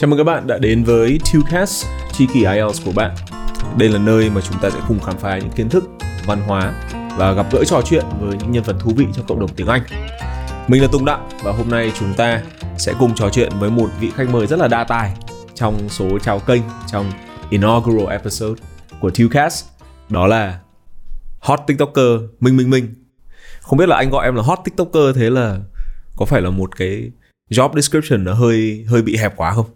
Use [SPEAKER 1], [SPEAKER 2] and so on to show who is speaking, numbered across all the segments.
[SPEAKER 1] Chào mừng các bạn đã đến với TwoCast, tri kỷ IELTS của bạn. Đây là nơi mà chúng ta sẽ cùng khám phá những kiến thức, văn hóa và gặp gỡ trò chuyện với những nhân vật thú vị trong cộng đồng tiếng Anh. Mình là Tùng Đặng và hôm nay chúng ta sẽ cùng trò chuyện với một vị khách mời rất là đa tài trong số chào kênh trong inaugural episode của TwoCast. Đó là hot tiktoker Minh Minh Minh. Không biết là anh gọi em là hot tiktoker thế là có phải là một cái job description nó hơi hơi bị hẹp quá không?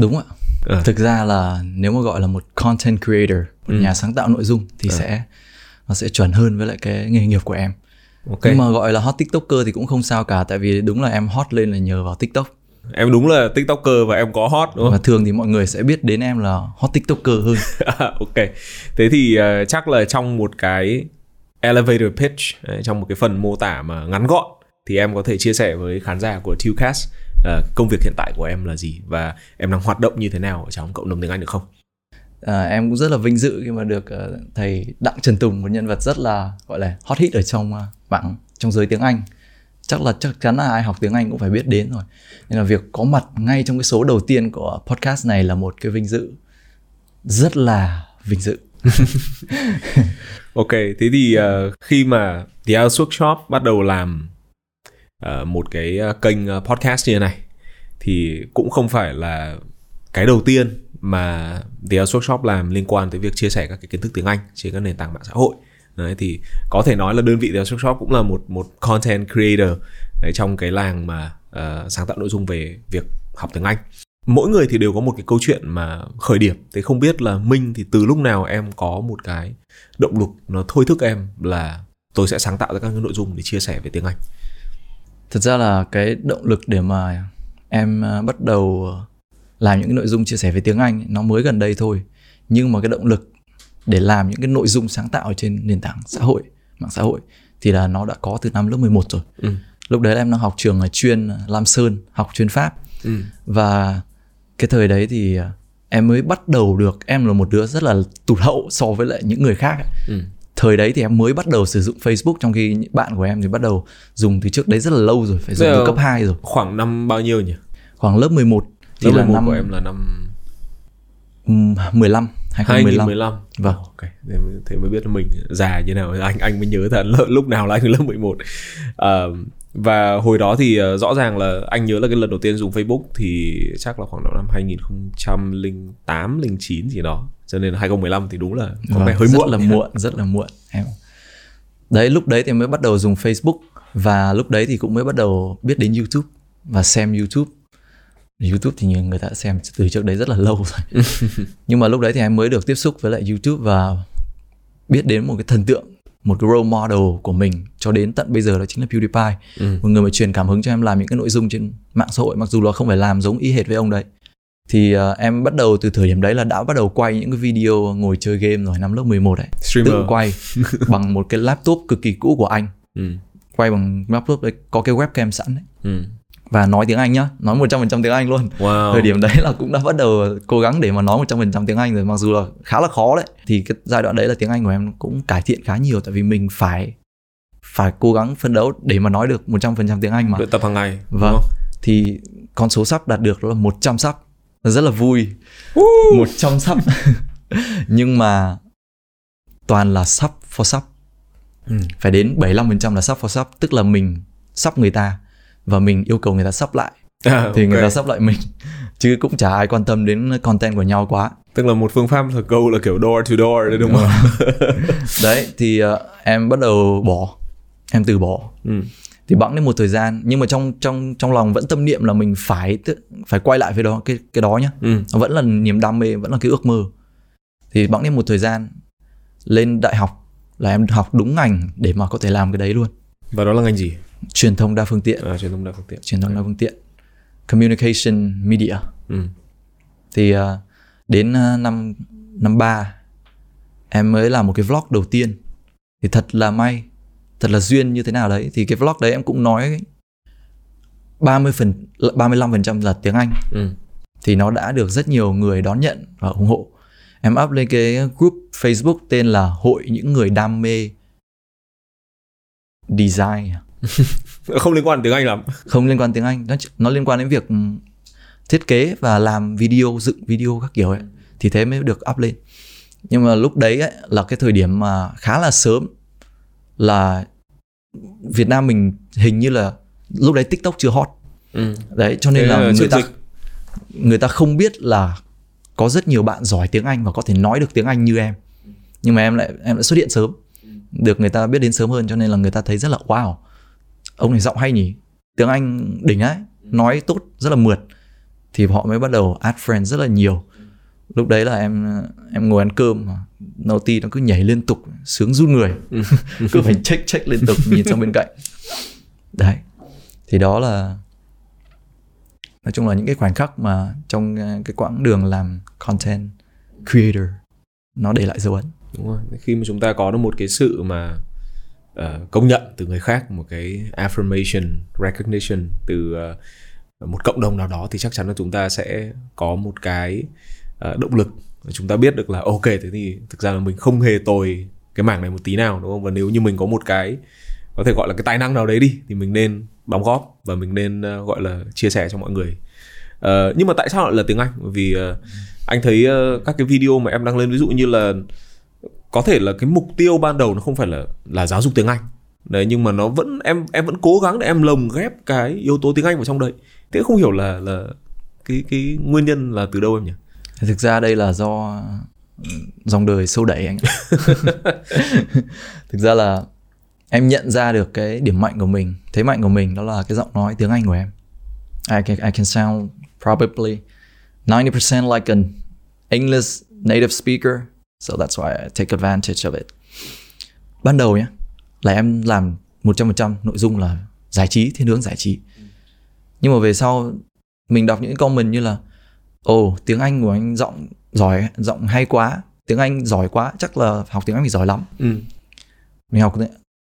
[SPEAKER 2] Đúng ạ.
[SPEAKER 1] Ờ.
[SPEAKER 2] Thực ra là nếu mà gọi là một content creator, một
[SPEAKER 1] Ừ.
[SPEAKER 2] nhà sáng tạo nội dung thì
[SPEAKER 1] Ờ.
[SPEAKER 2] sẽ nó sẽ chuẩn hơn với lại cái nghề nghiệp của em.
[SPEAKER 1] Ok.
[SPEAKER 2] Nhưng mà gọi là hot tiktoker thì cũng không sao cả tại vì đúng là em hot lên là nhờ vào tiktok.
[SPEAKER 1] Em đúng là tiktoker và em có hot đúng
[SPEAKER 2] Và
[SPEAKER 1] không?
[SPEAKER 2] thường thì mọi người sẽ biết đến em là hot tiktoker hơn.
[SPEAKER 1] ok. Thế thì ờ, chắc là trong một cái elevator pitch đấy, trong một cái phần mô tả mà ngắn gọn thì em có thể chia sẻ với khán giả của TwoCast ờ, công việc hiện tại của em là gì? Và em đang hoạt động như thế nào? Ở trong cộng đồng tiếng Anh được không?
[SPEAKER 2] À, em cũng rất là vinh dự khi mà được ờ, thầy Đặng Trần Tùng một nhân vật rất là gọi là hot hit ở trong uh, bảng trong giới tiếng Anh. Chắc là chắc chắn là ai học tiếng Anh cũng phải biết đến rồi. Nên là việc có mặt ngay trong cái số đầu tiên của podcast này là một cái vinh dự rất là vinh dự.
[SPEAKER 1] Ok, thế thì ờ, khi mà The IELTS Workshop bắt đầu làm Ờ, một cái ờ, kênh ờ, podcast như thế này thì cũng không phải là cái đầu tiên mà The IELTS Workshop làm liên quan tới việc chia sẻ các cái kiến thức tiếng Anh trên các nền tảng mạng xã hội. Đấy thì có thể nói là đơn vị The IELTS Workshop cũng là một một content creator đấy, trong cái làng mà uh, sáng tạo nội dung về việc học tiếng Anh. Mỗi người thì đều có một cái câu chuyện mà khởi điểm. Thế không biết là minh thì từ lúc nào em có một cái động lực nó thôi thúc em là tôi sẽ sáng tạo ra các cái nội dung để chia sẻ về tiếng anh?
[SPEAKER 2] Thật ra là cái động lực để mà em ờ, bắt đầu ờ, làm những cái nội dung chia sẻ về tiếng Anh nó mới gần đây thôi nhưng mà cái động lực để làm những cái nội dung sáng tạo trên nền tảng xã hội mạng xã hội thì là nó đã có từ năm lớp 11 rồi
[SPEAKER 1] ừ.
[SPEAKER 2] lúc đấy là em đang học trường ở chuyên Lam Sơn học chuyên Pháp
[SPEAKER 1] Ừ.
[SPEAKER 2] và cái thời đấy thì ờ, em mới bắt đầu được em là một đứa rất là tụt hậu so với lại những người khác.
[SPEAKER 1] Ừ.
[SPEAKER 2] thời đấy thì em mới bắt đầu sử dụng Facebook trong khi bạn của em thì bắt đầu dùng từ trước đấy rất là lâu rồi phải dùng từ cấp 2 rồi.
[SPEAKER 1] khoảng năm bao nhiêu nhỉ?
[SPEAKER 2] Khoảng lớp 11 thì
[SPEAKER 1] lớp
[SPEAKER 2] là
[SPEAKER 1] 11
[SPEAKER 2] năm
[SPEAKER 1] của em là năm
[SPEAKER 2] ừm, 15 2015
[SPEAKER 1] 2015
[SPEAKER 2] Vâng.
[SPEAKER 1] ok. Thế mới, thế mới biết là mình già như nào. Anh anh mới nhớ thật lúc nào là anh lớp 11 Ờ, và hồi đó thì ờ, rõ ràng là anh nhớ là cái lần đầu tiên dùng Facebook thì chắc là khoảng năm 2008 09 gì đó cho nên là 2015 thì đúng là có
[SPEAKER 2] Vâng,
[SPEAKER 1] vẻ hơi muộn
[SPEAKER 2] là muộn rất là muộn em đấy lúc đấy thì mới bắt đầu dùng Facebook. Và lúc đấy thì cũng mới bắt đầu biết đến YouTube và xem YouTube. YouTube thì nhiều người ta đã xem từ trước đấy rất là lâu rồi. Nhưng mà lúc đấy thì em mới được tiếp xúc với lại YouTube và biết đến một cái thần tượng một cái role model của mình cho đến tận bây giờ đó chính là PewDiePie.
[SPEAKER 1] Ừ.
[SPEAKER 2] một người mà truyền cảm hứng cho em làm những cái nội dung trên mạng xã hội mặc dù là không phải làm giống y hệt với ông đấy thì ờ, em bắt đầu từ thời điểm đấy là đã bắt đầu quay những cái video ngồi chơi game rồi năm lớp 11 đấy
[SPEAKER 1] streamer.
[SPEAKER 2] Tự quay bằng một cái laptop cực kỳ cũ của anh.
[SPEAKER 1] Ừ.
[SPEAKER 2] quay bằng laptop đấy có cái webcam sẵn đấy
[SPEAKER 1] Ừ.
[SPEAKER 2] và nói tiếng Anh nhá nói 100% tiếng Anh luôn.
[SPEAKER 1] Wow.
[SPEAKER 2] Thời điểm đấy là cũng đã bắt đầu cố gắng để mà nói 100% tiếng Anh rồi mặc dù là khá là khó đấy. Thì cái giai đoạn đấy là tiếng Anh của em cũng cải thiện khá nhiều tại vì mình phải phải cố gắng phân đấu để mà nói được 100% tiếng Anh mà.
[SPEAKER 1] Luyện tập hàng ngày đúng
[SPEAKER 2] Vâng.
[SPEAKER 1] không?
[SPEAKER 2] thì con số sắp đạt được đó là 100 sắp rất là vui. 100 sắp. Nhưng mà toàn là sắp for sắp.
[SPEAKER 1] Ừ.
[SPEAKER 2] phải đến 75% là sắp for sắp tức là mình sắp người ta và mình yêu cầu người ta sắp lại.
[SPEAKER 1] À,
[SPEAKER 2] thì người
[SPEAKER 1] ok.
[SPEAKER 2] ta sắp lại mình. Chứ cũng chả ai quan tâm đến content của nhau quá.
[SPEAKER 1] Tức là một phương pháp thật câu là kiểu door to door đấy đúng không?
[SPEAKER 2] đấy thì ờ, em bắt đầu bỏ. Em từ bỏ.
[SPEAKER 1] Ừ.
[SPEAKER 2] thì bẵng đến một thời gian nhưng mà trong trong trong lòng vẫn tâm niệm là mình phải phải quay lại với đó cái cái đó nhá.
[SPEAKER 1] Ừ.
[SPEAKER 2] vẫn là niềm đam mê vẫn là cái ước mơ. Thì bẵng đến một thời gian lên đại học là em học đúng ngành để mà có thể làm cái đấy luôn.
[SPEAKER 1] Và đó là ngành gì?
[SPEAKER 2] Truyền thông đa phương tiện.
[SPEAKER 1] À, truyền thông đa phương tiện.
[SPEAKER 2] Truyền thông đa phương tiện. Communication media.
[SPEAKER 1] Ừ.
[SPEAKER 2] thì ờ, đến ờ, năm năm ba em mới làm một cái vlog đầu tiên. Thì thật là may thật là duyên như thế nào đấy. Thì cái vlog đấy em cũng nói 30 phần 35% là tiếng Anh.
[SPEAKER 1] Ừ.
[SPEAKER 2] thì nó đã được rất nhiều người đón nhận và ủng hộ. Em up lên cái group Facebook tên là Hội những người đam mê design.
[SPEAKER 1] Không liên quan tiếng anh lắm.
[SPEAKER 2] Không liên quan tiếng Anh. Nó nó liên quan đến việc thiết kế và làm video dựng video các kiểu ấy. Thì thế mới được up lên. Nhưng mà lúc đấy ấy, là cái thời điểm mà khá là sớm là Việt Nam mình hình như là lúc đấy TikTok chưa hot.
[SPEAKER 1] Ừ.
[SPEAKER 2] đấy cho nên
[SPEAKER 1] Thế
[SPEAKER 2] là
[SPEAKER 1] là
[SPEAKER 2] người ta
[SPEAKER 1] dịch.
[SPEAKER 2] người ta không biết là có rất nhiều bạn giỏi tiếng Anh và có thể nói được tiếng Anh như em. Nhưng mà em lại em lại xuất hiện sớm. Được người ta biết đến sớm hơn cho nên là người ta thấy rất là wow ông này giọng hay nhỉ? Tiếng Anh đỉnh ấy nói tốt rất là mượt. Thì họ mới bắt đầu add friends rất là nhiều. Lúc đấy là em em ngồi ăn cơm mà Naughty nó cứ nhảy liên tục sướng run người. Cứ phải check check liên tục nhìn sang bên cạnh. Đấy. Thì đó là nói chung là những cái khoảnh khắc mà trong ờ, cái quãng đường làm content creator nó để lại dấu ấn.
[SPEAKER 1] Đúng rồi. Khi mà chúng ta có được một cái sự mà ờ, công nhận từ người khác một cái affirmation recognition từ ờ, một cộng đồng nào đó thì chắc chắn là chúng ta sẽ có một cái ờ, động lực chúng ta biết được là ok thế thì thực ra là mình không hề tồi cái mảng này một tí nào đúng không? Và nếu như mình có một cái có thể gọi là cái tài năng nào đấy đi thì mình nên đóng góp và mình nên uh, gọi là chia sẻ cho mọi người. Uh, nhưng mà tại sao lại là tiếng Anh? Bởi vì uh, anh thấy uh, các cái video mà em đăng lên ví dụ như là có thể là cái mục tiêu ban đầu nó không phải là là giáo dục tiếng Anh. Đấy nhưng mà nó vẫn em em vẫn cố gắng để em lồng ghép cái yếu tố tiếng Anh vào trong đấy. Thế không hiểu là là cái cái nguyên nhân là từ đâu em nhỉ?
[SPEAKER 2] Thực ra đây là do ừ, dòng đời sâu đẩy anh thực ra là em nhận ra được cái điểm mạnh của mình thế mạnh của mình đó là cái giọng nói tiếng Anh của em. I can, I can sound probably 90% like an English native speaker so that's why I take advantage of it. Ban đầu nhé là em làm 100% nội dung là giải trí thiên hướng giải trí. Nhưng mà về sau mình đọc những comment như là ồ tiếng Anh của anh giọng giỏi giọng hay quá tiếng Anh giỏi quá chắc là học tiếng Anh thì giỏi lắm
[SPEAKER 1] ừ.
[SPEAKER 2] mình học thì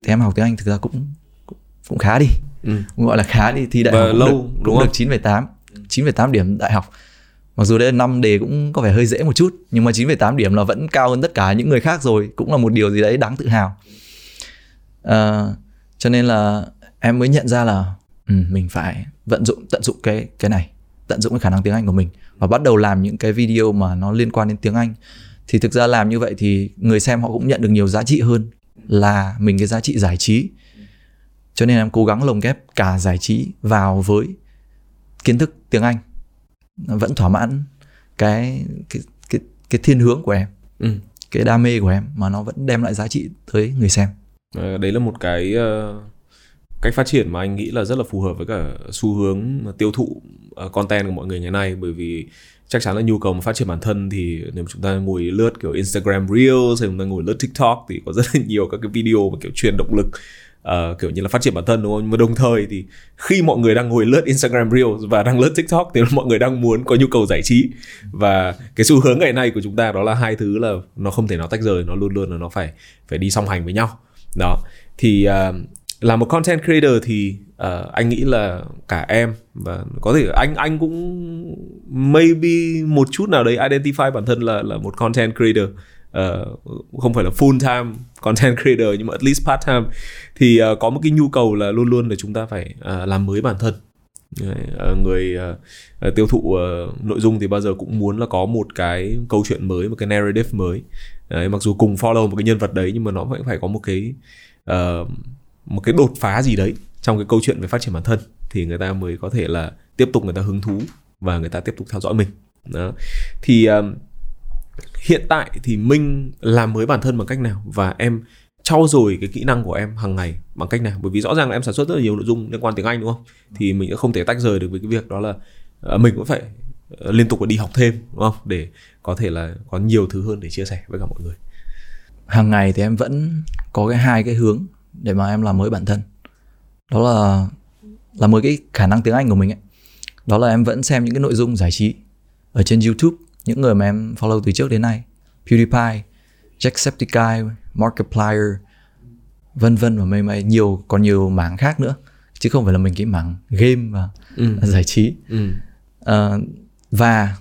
[SPEAKER 2] em học tiếng Anh thực ra cũng cũng, cũng khá đi
[SPEAKER 1] Ừ.
[SPEAKER 2] gọi là khá đi thi đại
[SPEAKER 1] Và
[SPEAKER 2] học cũng
[SPEAKER 1] lâu,
[SPEAKER 2] được,
[SPEAKER 1] đúng
[SPEAKER 2] cũng
[SPEAKER 1] không?
[SPEAKER 2] được 9,8 9,8 điểm đại học mặc dù đây là năm đề cũng có vẻ hơi dễ một chút nhưng mà 9,8 điểm là vẫn cao hơn tất cả những người khác rồi cũng là một điều gì đấy đáng tự hào Ờ, cho nên là em mới nhận ra là ừ, mình phải vận dụng tận dụng cái cái này tận dụng cái khả năng tiếng Anh của mình và bắt đầu làm những cái video mà nó liên quan đến tiếng Anh. Thì thực ra làm như vậy thì người xem họ cũng nhận được nhiều giá trị hơn là mình cái giá trị giải trí. Cho nên em cố gắng lồng ghép cả giải trí vào với kiến thức tiếng Anh. Vẫn thỏa mãn cái cái cái cái thiên hướng của em
[SPEAKER 1] Ừ.
[SPEAKER 2] cái đam mê của em mà nó vẫn đem lại giá trị tới người xem.
[SPEAKER 1] Ờ, đấy là một cái ờ, cách phát triển mà anh nghĩ là rất là phù hợp với cả xu hướng tiêu thụ Ờ, content của mọi người ngày nay bởi vì chắc chắn là nhu cầu mà phát triển bản thân thì nếu chúng ta ngồi lướt kiểu Instagram Reels hay chúng ta ngồi lướt TikTok thì có rất là nhiều các cái video mà kiểu truyền động lực uh, kiểu như là phát triển bản thân đúng không? Nhưng mà đồng thời thì khi mọi người đang ngồi lướt Instagram Reels và đang lướt TikTok thì mọi người đang muốn có nhu cầu giải trí. Và cái xu hướng ngày nay của chúng ta đó là hai thứ là nó không thể nào tách rời nó luôn luôn là nó phải phải đi song hành với nhau. Đó. Thì ờ, uh, là một content creator thì uh, anh nghĩ là cả em và có thể anh anh cũng maybe một chút nào đấy identify bản thân là là một content creator. Uh, không phải là full time content creator nhưng mà at least part time. Thì uh, có một cái nhu cầu là luôn luôn là chúng ta phải uh, làm mới bản thân. Người uh, tiêu thụ uh, nội dung thì bao giờ cũng muốn là có một cái câu chuyện mới một cái narrative mới. Đấy, mặc dù cùng follow một cái nhân vật đấy nhưng mà nó vẫn phải có một cái uh, một cái đột phá gì đấy trong cái câu chuyện về phát triển bản thân thì người ta mới có thể là tiếp tục người ta hứng thú và người ta tiếp tục theo dõi mình. Đó. Thì um, hiện tại thì minh làm mới bản thân bằng cách nào? Và em trau dồi cái kỹ năng của em hàng ngày bằng cách nào? Bởi vì rõ ràng là em sản xuất rất là nhiều nội dung liên quan tiếng anh đúng không? Thì mình cũng không thể tách rời được với cái việc đó là ờ, mình cũng phải ờ, liên tục phải đi học thêm đúng không? Để có thể là có nhiều thứ hơn để chia sẻ với cả mọi người.
[SPEAKER 2] Hàng ngày thì em vẫn có cái hai cái hướng để mà em làm mới bản thân đó là là mới cái khả năng tiếng Anh của mình ấy đó là em vẫn xem những cái nội dung giải trí ở trên YouTube những người mà em follow từ trước đến nay PewDiePie, Jacksepticeye, Markiplier vân vân và mây mây nhiều còn nhiều mảng khác nữa chứ không phải là mình cái mảng game và
[SPEAKER 1] ừ.
[SPEAKER 2] giải trí
[SPEAKER 1] Ừ.
[SPEAKER 2] Ờ, và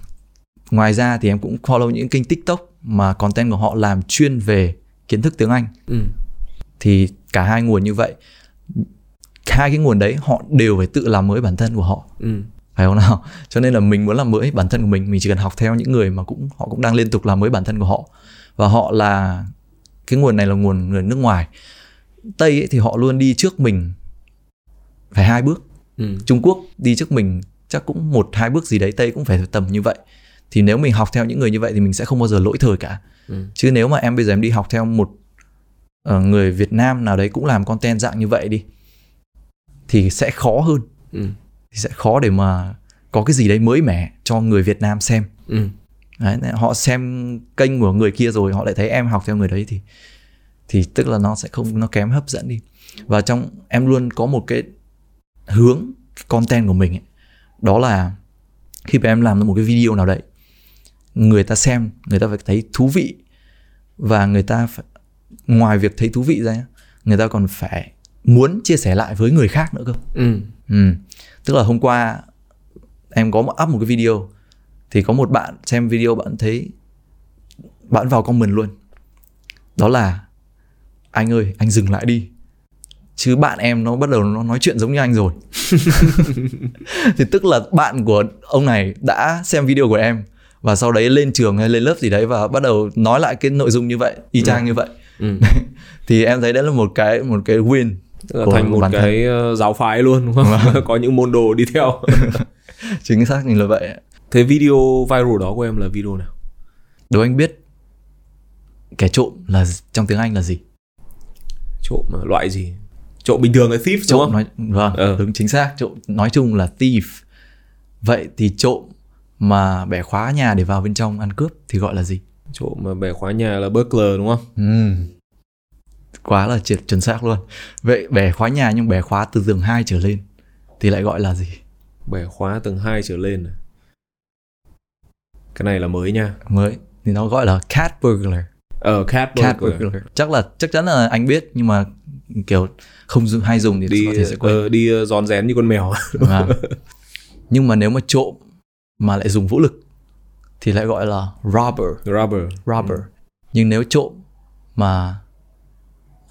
[SPEAKER 2] ngoài ra thì em cũng follow những kênh TikTok mà content của họ làm chuyên về kiến thức tiếng Anh
[SPEAKER 1] Ừ.
[SPEAKER 2] thì cả hai nguồn như vậy hai cái nguồn đấy họ đều phải tự làm mới bản thân của họ.
[SPEAKER 1] Ừ.
[SPEAKER 2] phải không nào? Cho nên là mình muốn làm mới bản thân của mình mình chỉ cần học theo những người mà cũng họ cũng đang liên tục làm mới bản thân của họ. Và họ là cái nguồn này là nguồn người nước ngoài. Tây ấy, thì họ luôn đi trước mình phải hai bước.
[SPEAKER 1] Ừ.
[SPEAKER 2] trung quốc đi trước mình chắc cũng một hai bước gì đấy tây cũng phải tầm như vậy. Thì nếu mình học theo những người như vậy thì mình sẽ không bao giờ lỗi thời cả.
[SPEAKER 1] Ừ.
[SPEAKER 2] chứ nếu mà em bây giờ em đi học theo một ờ, người Việt Nam nào đấy cũng làm content dạng như vậy đi thì sẽ khó hơn
[SPEAKER 1] Ừ.
[SPEAKER 2] thì sẽ khó để mà có cái gì đấy mới mẻ cho người Việt Nam xem
[SPEAKER 1] Ừ.
[SPEAKER 2] đấy, họ xem kênh của người kia rồi họ lại thấy em học theo người đấy thì thì tức là nó sẽ không nó kém hấp dẫn đi và trong em luôn có một cái hướng content của mình ấy, đó là khi mà em làm ra một cái video nào đấy người ta xem người ta phải thấy thú vị và người ta phải, ngoài việc thấy thú vị ra người ta còn phải muốn chia sẻ lại với người khác nữa cơ
[SPEAKER 1] Ừ.
[SPEAKER 2] Ừ. Tức là hôm qua em có up một cái video thì có một bạn xem video bạn thấy bạn vào comment luôn. Đó là anh ơi, anh dừng lại đi. Chứ bạn em nó bắt đầu nó nói chuyện giống như anh rồi. thì tức là bạn của ông này đã xem video của em và sau đấy lên trường hay lên lớp gì đấy và bắt đầu nói lại cái nội dung như vậy, y chang như vậy.
[SPEAKER 1] Ừ.
[SPEAKER 2] thì em thấy đấy là một cái một cái win
[SPEAKER 1] là
[SPEAKER 2] của
[SPEAKER 1] thành một
[SPEAKER 2] bản thân.
[SPEAKER 1] cái ờ, giáo phái luôn đúng không? Có những môn đồ đi theo.
[SPEAKER 2] chính xác như là vậy.
[SPEAKER 1] Thế video viral đó của em là video nào?
[SPEAKER 2] Đố anh biết kẻ trộm là trong tiếng Anh là gì?
[SPEAKER 1] Trộm ờ, loại gì? Trộm bình thường là thief đúng
[SPEAKER 2] Trộm
[SPEAKER 1] không?
[SPEAKER 2] nói vâng,
[SPEAKER 1] Ờ.
[SPEAKER 2] đúng chính xác. Trộm nói chung là thief. Vậy thì trộm mà bẻ khóa nhà để vào bên trong ăn cướp thì gọi là gì?
[SPEAKER 1] Trộm mà bẻ khóa nhà là burglar đúng không?
[SPEAKER 2] Ừ. Quá là triệt chuẩn xác luôn. Vậy bẻ khóa nhà nhưng bẻ khóa từ tầng 2 trở lên thì lại gọi là gì?
[SPEAKER 1] Bẻ khóa tầng 2 trở lên. à? Cái này là mới nha.
[SPEAKER 2] Mới thì nó gọi là cat burglar.
[SPEAKER 1] Ờ cat
[SPEAKER 2] Cat
[SPEAKER 1] burglar.
[SPEAKER 2] burglar. Chắc là chắc chắn là anh biết nhưng mà kiểu không dùng hay dùng thì
[SPEAKER 1] Đi
[SPEAKER 2] có thể sẽ quên.
[SPEAKER 1] ờ, đi ờ, rón rén như con mèo.
[SPEAKER 2] Vâng. Nhưng mà nếu mà trộm mà lại dùng vũ lực thì lại gọi là robber,
[SPEAKER 1] Robber.
[SPEAKER 2] robber. Nhưng nếu trộm mà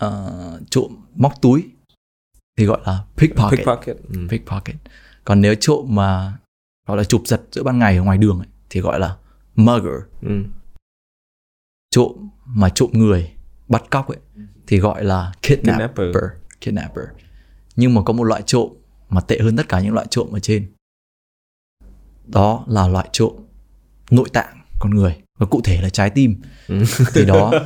[SPEAKER 2] ờ, trộm móc túi thì gọi là pickpocket,
[SPEAKER 1] Pickpocket. Ừ.
[SPEAKER 2] pickpocket. Còn nếu trộm mà gọi là chụp giật giữa ban ngày ở ngoài đường ấy, thì gọi là mugger.
[SPEAKER 1] Ừ.
[SPEAKER 2] Trộm mà trộm người, bắt cóc ấy thì gọi là kidnapper.
[SPEAKER 1] Kidnapper.
[SPEAKER 2] Kidnapper. Nhưng mà có một loại trộm mà tệ hơn tất cả những loại trộm ở trên. Đó là loại trộm nội tạng con người và cụ thể là trái tim.
[SPEAKER 1] Ừ.
[SPEAKER 2] Thì đó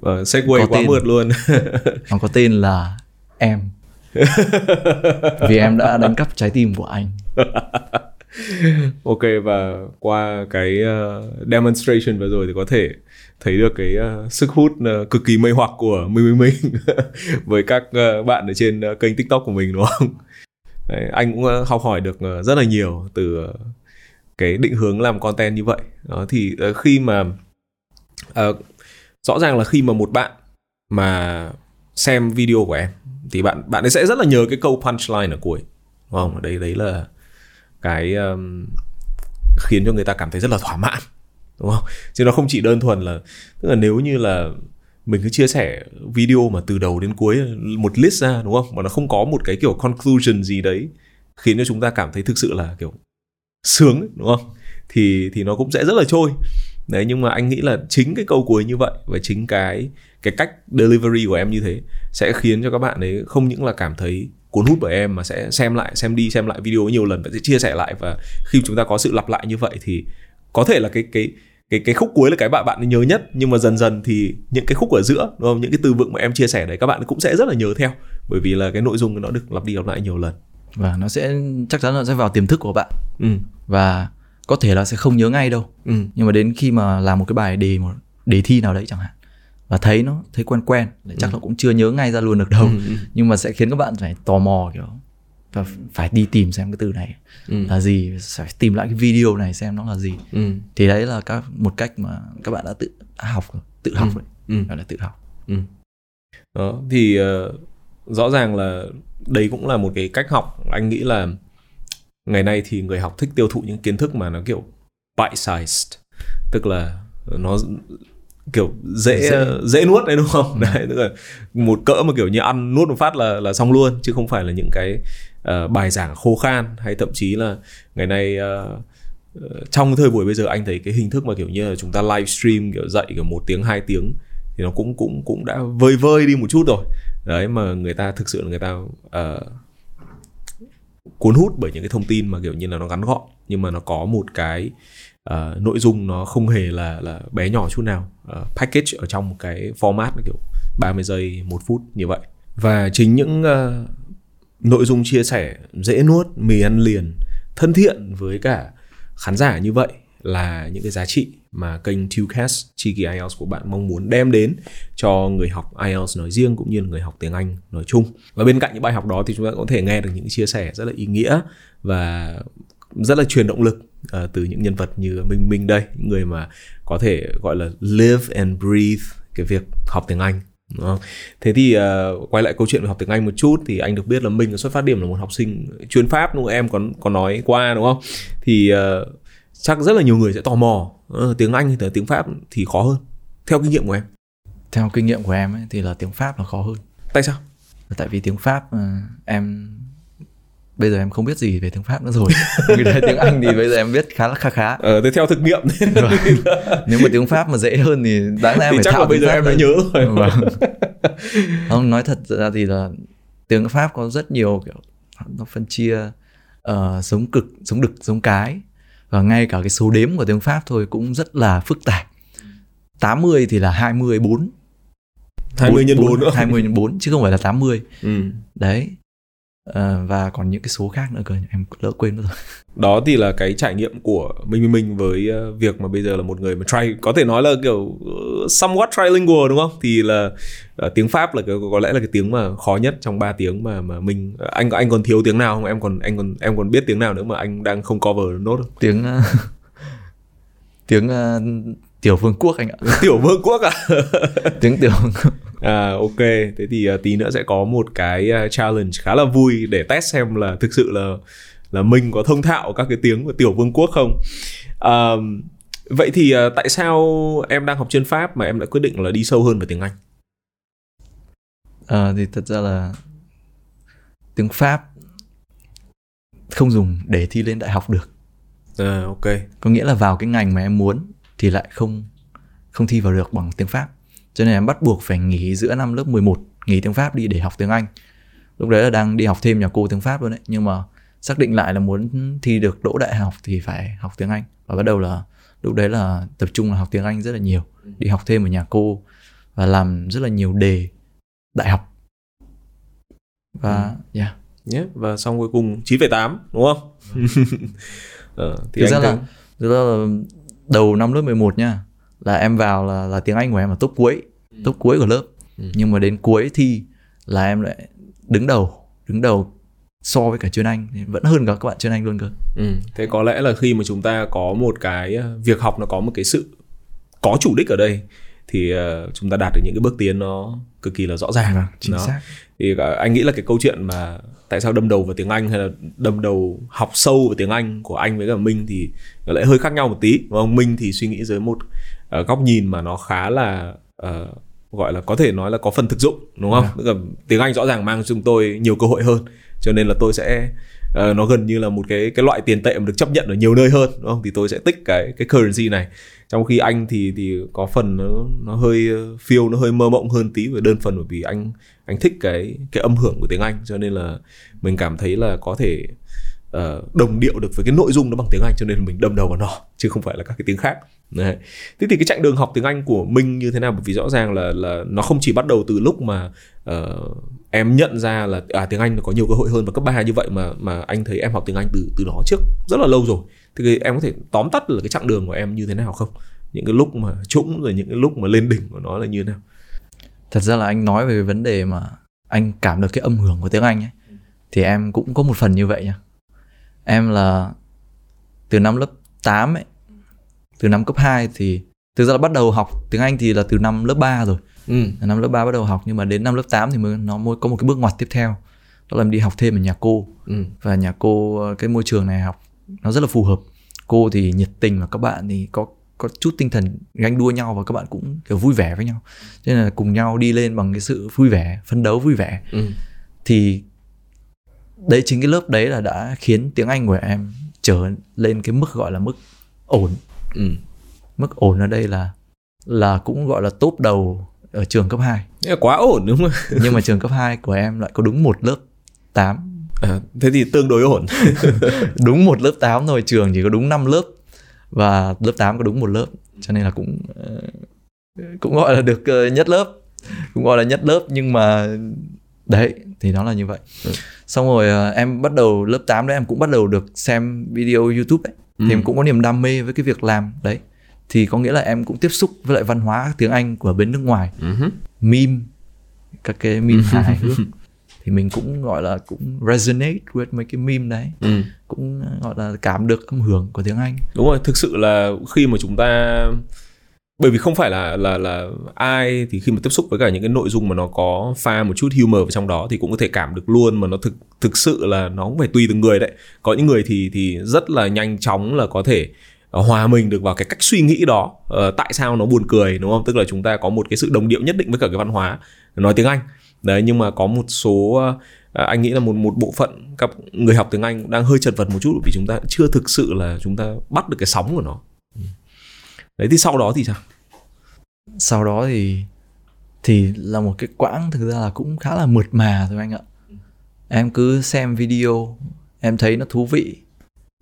[SPEAKER 1] Ờ, segue quá
[SPEAKER 2] tên.
[SPEAKER 1] mượt luôn.
[SPEAKER 2] nó có tên là em. Vì em đã đánh cắp trái tim của anh.
[SPEAKER 1] ok và qua cái ờ, demonstration vừa rồi thì có thể thấy được cái ờ, sức hút ờ, cực kỳ mê hoặc của mình mình mình với các bạn ở trên kênh tiktok của mình đúng không Đấy, anh cũng học hỏi được rất là nhiều từ cái định hướng làm content như vậy đó thì khi mà ờ, rõ ràng là khi mà một bạn mà xem video của em thì bạn bạn ấy sẽ rất là nhớ cái câu punchline ở cuối đúng không? Đấy đấy là cái um, khiến cho người ta cảm thấy rất là thỏa mãn đúng không? Chứ nó không chỉ đơn thuần là tức là nếu như là mình cứ chia sẻ video mà từ đầu đến cuối một list ra đúng không? Mà nó không có một cái kiểu conclusion gì đấy khiến cho chúng ta cảm thấy thực sự là kiểu sướng đúng không? Thì thì nó cũng sẽ rất là trôi đấy nhưng mà anh nghĩ là chính cái câu cuối như vậy và chính cái cái cách delivery của em như thế sẽ khiến cho các bạn ấy không những là cảm thấy cuốn hút bởi em mà sẽ xem lại xem đi xem lại video nhiều lần và sẽ chia sẻ lại. Và khi chúng ta có sự lặp lại như vậy thì có thể là cái cái cái cái khúc cuối là cái bạn bạn nhớ nhất. Nhưng mà dần dần thì những cái khúc ở giữa đúng không? Những cái từ vựng mà em chia sẻ đấy các bạn cũng sẽ rất là nhớ theo. Bởi vì là cái nội dung nó được lặp đi lặp lại nhiều lần.
[SPEAKER 2] Và nó sẽ chắc chắn là sẽ vào tiềm thức của bạn.
[SPEAKER 1] Ừ.
[SPEAKER 2] Và có thể là sẽ không nhớ ngay đâu.
[SPEAKER 1] ừ
[SPEAKER 2] Nhưng mà đến khi mà làm một cái bài đề một đề thi nào đấy chẳng hạn và thấy nó thấy quen quen chắc là cũng chưa nhớ ngay ra luôn được đâu.
[SPEAKER 1] Ừ, ừ.
[SPEAKER 2] Nhưng mà sẽ khiến các bạn phải tò mò kiểu và phải đi tìm xem cái từ này
[SPEAKER 1] Ừ.
[SPEAKER 2] là gì, phải tìm lại cái video này xem nó là gì.
[SPEAKER 1] ừ
[SPEAKER 2] Thì đấy là các một cách mà các bạn đã tự đã học rồi, tự học
[SPEAKER 1] Ừ.
[SPEAKER 2] rồi,
[SPEAKER 1] ừ
[SPEAKER 2] là tự học.
[SPEAKER 1] Ừ. Đó thì ờ, rõ ràng là đấy cũng là một cái cách học anh nghĩ là ngày nay thì người học thích tiêu thụ những kiến thức mà nó kiểu bite sized tức là nó kiểu dễ
[SPEAKER 2] Dễ.
[SPEAKER 1] dễ, nuốt đấy đúng không? Đấy tức là một cỡ mà kiểu như ăn nuốt một phát là là xong luôn chứ không phải là những cái uh, bài giảng khô khan hay thậm chí là ngày nay uh, trong thời buổi bây giờ anh thấy cái hình thức mà kiểu như là chúng ta livestream kiểu dạy kiểu một tiếng hai tiếng thì nó cũng cũng cũng đã vơi vơi đi một chút rồi. Đấy mà người ta thực sự là người ta uh, cuốn hút bởi những cái thông tin mà kiểu như là nó ngắn gọn nhưng mà nó có một cái uh, nội dung nó không hề là là bé nhỏ chút nào. Uh, package ở trong một cái format kiểu 30 giây một phút như vậy. Và chính những uh, nội dung chia sẻ dễ nuốt mì ăn liền thân thiện với cả khán giả như vậy là những cái giá trị mà kênh Tucast chi kỳ IELTS của bạn mong muốn đem đến cho người học IELTS nói riêng cũng như người học tiếng Anh nói chung. Và bên cạnh những bài học đó thì chúng ta có thể nghe được những chia sẻ rất là ý nghĩa và rất là truyền động lực uh, từ những nhân vật như Minh Minh đây, những người mà có thể gọi là live and breathe cái việc học tiếng Anh Đúng không? Thế thì uh, quay lại câu chuyện về học tiếng Anh một chút thì anh được biết là mình xuất phát điểm là một học sinh chuyên Pháp đúng không? Em còn có nói qua đúng không? Thì uh, chắc rất là nhiều người sẽ tò mò uh, tiếng Anh hay tiếng Pháp thì khó hơn. Theo kinh nghiệm của em?
[SPEAKER 2] Theo kinh nghiệm của em ấy, thì là tiếng Pháp là khó hơn.
[SPEAKER 1] Tại sao?
[SPEAKER 2] Tại vì tiếng Pháp uh, em bây giờ em không biết gì về tiếng Pháp nữa rồi tiếng Anh thì bây giờ em biết khá là khá khá
[SPEAKER 1] ờ thế theo thực nghiệm
[SPEAKER 2] vâng. nếu mà tiếng Pháp mà dễ hơn thì đáng lẽ
[SPEAKER 1] thì
[SPEAKER 2] phải
[SPEAKER 1] chắc
[SPEAKER 2] thạo
[SPEAKER 1] là bây giờ em đã nhớ rồi
[SPEAKER 2] vâng. không nói thật ra thì là tiếng Pháp có rất nhiều kiểu nó phân chia uh, sống cực sống đực sống cái và ngay cả cái số đếm của tiếng Pháp thôi cũng rất là phức tạp. 80 thì là 20 4
[SPEAKER 1] 20 nhân 4 nữa.
[SPEAKER 2] 20 nhân 4 chứ không phải là 80
[SPEAKER 1] ừ.
[SPEAKER 2] đấy à, và còn những cái số khác nữa cơ em lỡ quên rồi.
[SPEAKER 1] Đó thì là cái trải nghiệm của mình mình mình với ờ, việc mà bây giờ là một người mà try có thể nói là kiểu ờ, somewhat trilingual đúng không? Thì là tiếng pháp là cái, có lẽ là cái tiếng mà khó nhất trong ba tiếng mà mà mình anh anh còn thiếu tiếng nào không? Em còn anh còn em còn biết tiếng nào nữa mà anh đang không cover nốt không?
[SPEAKER 2] Tiếng tiếng uh, tiểu vương quốc anh ạ.
[SPEAKER 1] Tiểu vương quốc à?
[SPEAKER 2] Tiếng tiểu vương quốc
[SPEAKER 1] À ok, thế thì uh, tí nữa sẽ có một cái uh, challenge khá là vui để test xem là thực sự là là mình có thông thạo các cái tiếng của tiểu vương quốc không. Uh, vậy thì uh, tại sao em đang học chuyên Pháp mà em lại quyết định là đi sâu hơn về tiếng Anh?
[SPEAKER 2] À, thì thật ra là tiếng Pháp không dùng để thi lên đại học được.
[SPEAKER 1] À ok.
[SPEAKER 2] Có nghĩa là vào cái ngành mà em muốn thì lại không không thi vào được bằng tiếng Pháp cho nên em bắt buộc phải nghỉ giữa năm lớp 11 nghỉ tiếng Pháp đi để học tiếng Anh. Lúc đấy là đang đi học thêm nhà cô tiếng Pháp luôn đấy nhưng mà xác định lại là muốn thi được đỗ đại học thì phải học tiếng Anh. Và bắt đầu là lúc đấy là tập trung là học tiếng Anh rất là nhiều đi học thêm ở nhà cô và làm rất là nhiều đề đại học. Và ừ. yeah.
[SPEAKER 1] Yeah, và xong cuối cùng 9,8 đúng không?
[SPEAKER 2] ờ, thì thực ra là thực ra là đầu năm lớp 11 nha là em vào là là tiếng Anh của em là top cuối ừ. top cuối của lớp ừ. nhưng mà đến cuối thi là em lại đứng đầu đứng đầu so với cả chuyên Anh vẫn hơn cả các bạn chuyên Anh luôn cơ.
[SPEAKER 1] Ừ. Thế có lẽ là khi mà chúng ta có một cái ờ, việc học nó có một cái sự có chủ đích ở đây thì uh, chúng ta đạt được những cái bước tiến nó cực kỳ là rõ ràng.
[SPEAKER 2] Vâng, chính đó. xác.
[SPEAKER 1] Thì uh, anh nghĩ là cái câu chuyện mà tại sao đâm đầu vào tiếng Anh hay là đâm đầu học sâu vào tiếng Anh của anh với cả Minh thì lại hơi khác nhau một tí. Đúng không? Minh thì suy nghĩ dưới một uh, góc nhìn mà nó khá là uh, gọi là có thể nói là có phần thực dụng đúng không? Yeah. Tức là tiếng Anh rõ ràng mang cho chúng tôi nhiều cơ hội hơn cho nên là tôi sẽ uh, nó gần như là một cái cái loại tiền tệ mà được chấp nhận ở nhiều nơi hơn đúng không? Thì tôi sẽ tích cái cái currency này. Trong khi anh thì thì có phần nó nó hơi feel nó hơi mơ mộng hơn tí về đơn phần bởi vì anh anh thích cái cái âm hưởng của tiếng Anh cho nên là mình cảm thấy là có thể uh, đồng điệu được với cái nội dung nó bằng tiếng Anh cho nên là mình đâm đầu vào nó chứ không phải là các cái tiếng khác. Đấy. Thế thì cái chặng đường học tiếng Anh của Minh như thế nào? Bởi vì rõ ràng là là nó không chỉ bắt đầu từ lúc mà uh, em nhận ra là à tiếng Anh nó có nhiều cơ hội hơn vào cấp 3 như vậy mà mà anh thấy em học tiếng Anh từ từ đó trước rất là lâu rồi. Thì em có thể tóm tắt là cái chặng đường của em như thế nào không? Những cái lúc mà trũng rồi những cái lúc mà lên đỉnh của nó là như thế nào?
[SPEAKER 2] Thật ra là anh nói về vấn đề mà anh cảm được cái âm hưởng của tiếng Anh ấy thì em cũng có một phần như vậy nha. Em là từ năm lớp 8 ấy. Từ năm cấp 2 thì thực ra là bắt đầu học tiếng Anh thì là từ năm lớp 3 rồi. Ừ. năm lớp 3 bắt đầu học nhưng mà đến năm lớp 8 thì mới nó mới có một cái bước ngoặt tiếp theo. Đó là em đi học thêm ở nhà cô. Ừ. và nhà cô cái môi trường này học nó rất là phù hợp. Cô thì nhiệt tình và các bạn thì có có chút tinh thần ganh đua nhau và các bạn cũng kiểu vui vẻ với nhau. Cho nên là cùng nhau đi lên bằng cái sự vui vẻ phấn đấu vui vẻ. Ừ. thì đấy chính cái lớp đấy là đã khiến tiếng Anh của em trở lên cái mức gọi là mức ổn.
[SPEAKER 1] Ừ.
[SPEAKER 2] mức ổn ở đây là là cũng gọi là top đầu ở trường cấp 2
[SPEAKER 1] Thế là quá ổn đúng không?
[SPEAKER 2] Nhưng mà trường cấp 2 của em lại có đúng một lớp 8
[SPEAKER 1] à, thế thì tương đối ổn.
[SPEAKER 2] Đúng một lớp 8 thôi trường chỉ có đúng 5 lớp. Và lớp 8 có đúng một lớp cho nên là cũng ờ, cũng gọi là được ờ, nhất lớp. Cũng gọi là nhất lớp nhưng mà đấy thì nó là như vậy
[SPEAKER 1] Ừ.
[SPEAKER 2] xong rồi ờ, em bắt đầu lớp 8 đấy em cũng bắt đầu được xem video youtube ấy
[SPEAKER 1] Ừ.
[SPEAKER 2] thì em cũng có niềm đam mê với cái việc làm đấy thì có nghĩa là em cũng tiếp xúc với lại văn hóa tiếng anh của bên nước ngoài
[SPEAKER 1] Ừ hứ.
[SPEAKER 2] meme các cái meme hài hước thì mình cũng gọi là cũng resonate with mấy cái meme đấy
[SPEAKER 1] ừ.
[SPEAKER 2] cũng ờ, gọi là cảm được âm hưởng của tiếng Anh
[SPEAKER 1] đúng rồi thực sự là khi mà chúng ta bởi vì không phải là là là ai thì khi mà tiếp xúc với cả những cái nội dung mà nó có pha một chút humor vào trong đó thì cũng có thể cảm được luôn mà nó thực thực sự là nó cũng phải tùy từng người đấy. Có những người thì thì rất là nhanh chóng là có thể ờ, hòa mình được vào cái cách suy nghĩ đó. Ờ, tại sao nó buồn cười đúng không? Tức là chúng ta có một cái sự đồng điệu nhất định với cả cái văn hóa nói tiếng Anh. Đấy nhưng mà có một số ờ, anh nghĩ là một một bộ phận các người học tiếng Anh cũng đang hơi chật vật một chút vì chúng ta chưa thực sự là chúng ta bắt được cái sóng của nó đấy thì sau đó thì sao?
[SPEAKER 2] Sau đó thì thì là một cái quãng thực ra là cũng khá là mượt mà thôi anh ạ. Em cứ xem video em thấy nó thú vị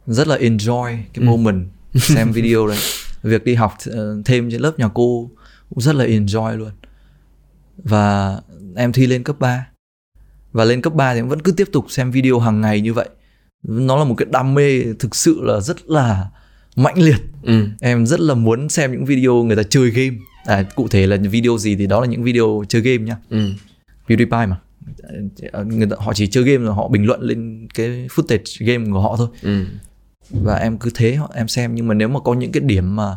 [SPEAKER 2] rất là enjoy cái
[SPEAKER 1] Ừ.
[SPEAKER 2] moment xem video đấy. Việc đi học ờ, thêm trên lớp nhà cô cũng rất là enjoy luôn. Và em thi lên cấp 3 và lên cấp 3 thì em vẫn cứ tiếp tục xem video hàng ngày như vậy. Nó là một cái đam mê thực sự là rất là mãnh liệt.
[SPEAKER 1] Ừ.
[SPEAKER 2] Em rất là muốn xem những video người ta chơi game. À, cụ thể là video gì thì đó là những video chơi game nhá.
[SPEAKER 1] Ừ.
[SPEAKER 2] PewDiePie mà. Ờ, người ta, họ chỉ chơi game rồi họ bình luận lên cái footage game của họ thôi.
[SPEAKER 1] Ừ.
[SPEAKER 2] Và em cứ thế em xem. Nhưng mà nếu mà có những cái điểm mà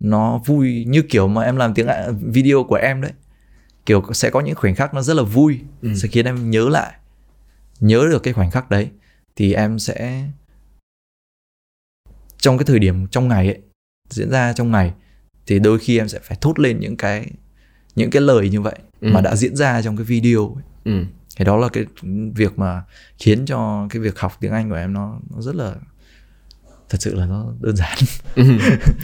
[SPEAKER 2] nó vui như kiểu mà em làm tiếng video của em đấy kiểu sẽ có những khoảnh khắc nó rất là vui
[SPEAKER 1] Ừ.
[SPEAKER 2] sẽ khiến em nhớ lại nhớ được cái khoảnh khắc đấy thì em sẽ trong cái thời điểm trong ngày ấy diễn ra trong ngày thì đôi khi em sẽ phải thốt lên những cái những cái lời như vậy
[SPEAKER 1] Ừ.
[SPEAKER 2] mà đã diễn ra trong cái video ấy.
[SPEAKER 1] ừ
[SPEAKER 2] thì đó là cái việc mà khiến cho cái việc học tiếng Anh của em nó nó rất là thật sự là nó đơn giản
[SPEAKER 1] Ừ.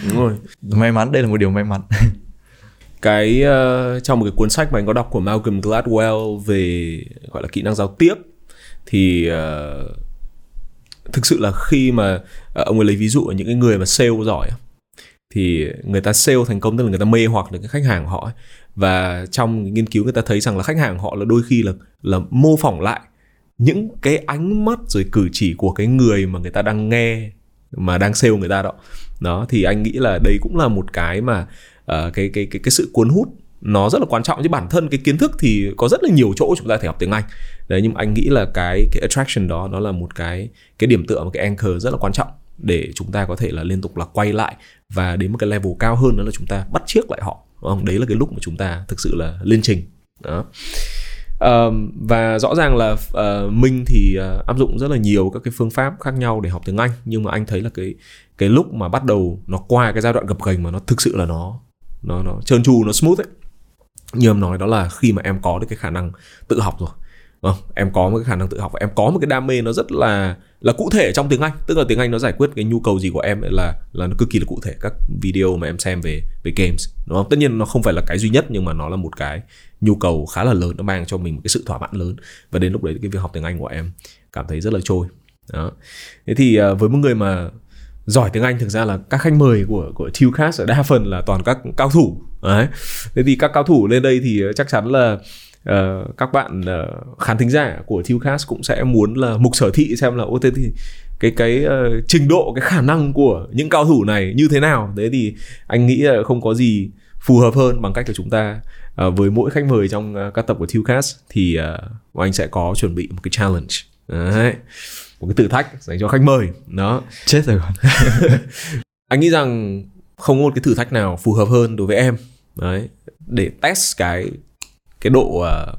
[SPEAKER 1] đúng rồi
[SPEAKER 2] may mắn đây là một điều may mắn
[SPEAKER 1] cái ờ, trong một cái cuốn sách mà anh có đọc của Malcolm Gladwell về gọi là kỹ năng giao tiếp thì ờ, thực sự là khi mà à, ông ấy lấy ví dụ ở những cái người mà sale giỏi thì người ta sale thành công tức là người ta mê hoặc được cái khách hàng của họ ấy. và trong nghiên cứu người ta thấy rằng là khách hàng của họ là đôi khi là là mô phỏng lại những cái ánh mắt rồi cử chỉ của cái người mà người ta đang nghe mà đang sale người ta đó đó thì anh nghĩ là đây cũng là một cái mà uh, cái cái cái cái sự cuốn hút nó rất là quan trọng. Chứ bản thân cái kiến thức thì có rất là nhiều chỗ chúng ta thể học tiếng Anh. Đấy nhưng mà anh nghĩ là cái cái attraction đó nó là một cái cái điểm tựa một cái anchor rất là quan trọng để chúng ta có thể là liên tục là quay lại và đến một cái level cao hơn đó là chúng ta bắt chiếc lại họ. Đúng không? đấy là cái lúc mà chúng ta thực sự là lên trình. Đó. Uh, và rõ ràng là ờ, uh, Minh thì uh, áp dụng rất là nhiều các cái phương pháp khác nhau để học tiếng Anh. Nhưng mà anh thấy là cái cái lúc mà bắt đầu nó qua cái giai đoạn gập ghềnh mà nó thực sự là nó nó nó trơn tru nó smooth ấy như em nói đó là khi mà em có được cái khả năng tự học rồi. Không? em có một cái khả năng tự học và em có một cái đam mê nó rất là là cụ thể trong tiếng Anh. Tức là tiếng Anh nó giải quyết cái nhu cầu gì của em là là nó cực kỳ là cụ thể. Các video mà em xem về về games, đúng không? Tất nhiên nó không phải là cái duy nhất nhưng mà nó là một cái nhu cầu khá là lớn. Nó mang cho mình một cái sự thỏa mãn lớn. Và đến lúc đấy cái việc học tiếng Anh của em cảm thấy rất là trôi. Đó. Thế thì à, với một người mà giỏi tiếng Anh thực ra là các khách mời của của Tucast đa phần là toàn các cao thủ. Đấy. Thế thì các cao thủ lên đây thì ờ, chắc chắn là uh, các bạn uh, khán thính giả của Tucast cũng sẽ muốn là mục sở thị xem là ô thế thì cái cái uh, trình độ cái khả năng của những cao thủ này như thế nào. Thế thì anh nghĩ là không có gì phù hợp hơn bằng cách của chúng ta uh, với mỗi khách mời trong uh, các tập của Tucast thì uh, anh sẽ có chuẩn bị một cái challenge. Đấy một cái thử thách dành cho khách mời. Đó.
[SPEAKER 2] Chết rồi còn.
[SPEAKER 1] Anh nghĩ rằng không có một cái thử thách nào phù hợp hơn đối với em. Đấy. Để test cái cái độ ờ,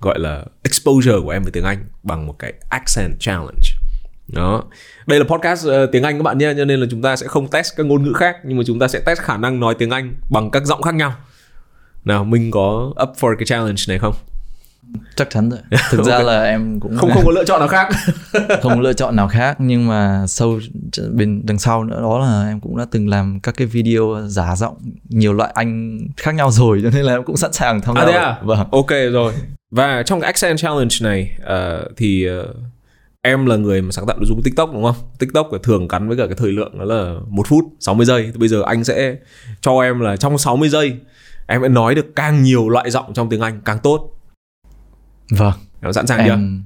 [SPEAKER 1] gọi là exposure của em với tiếng Anh bằng một cái accent challenge. Đó. Đây là podcast ờ, tiếng Anh các bạn nhé cho nên là chúng ta sẽ không test các ngôn ngữ khác nhưng mà chúng ta sẽ test khả năng nói tiếng Anh bằng các giọng khác nhau. Nào mình có up for cái challenge này không
[SPEAKER 2] chắc chắn rồi. Thực ra
[SPEAKER 1] Ok.
[SPEAKER 2] là em cũng
[SPEAKER 1] không không có lựa chọn nào khác.
[SPEAKER 2] Không có lựa chọn nào khác nhưng mà sâu bên đằng sau nữa đó là em cũng đã từng làm các cái video giả giọng nhiều loại anh khác nhau rồi cho nên là em cũng sẵn sàng tham gia
[SPEAKER 1] À, à?
[SPEAKER 2] vâng.
[SPEAKER 1] Ok rồi. Và trong cái accent challenge này ờ, thì ờ, em là người mà sáng tạo nội dung tiktok đúng không? Tiktok là thường gắn với cả cái thời lượng đó là một phút 60 giây. Thì bây giờ anh sẽ cho em là trong 60 giây em sẽ nói được càng nhiều loại giọng trong tiếng anh càng tốt
[SPEAKER 2] vâng
[SPEAKER 1] em sẵn sàng chưa
[SPEAKER 2] em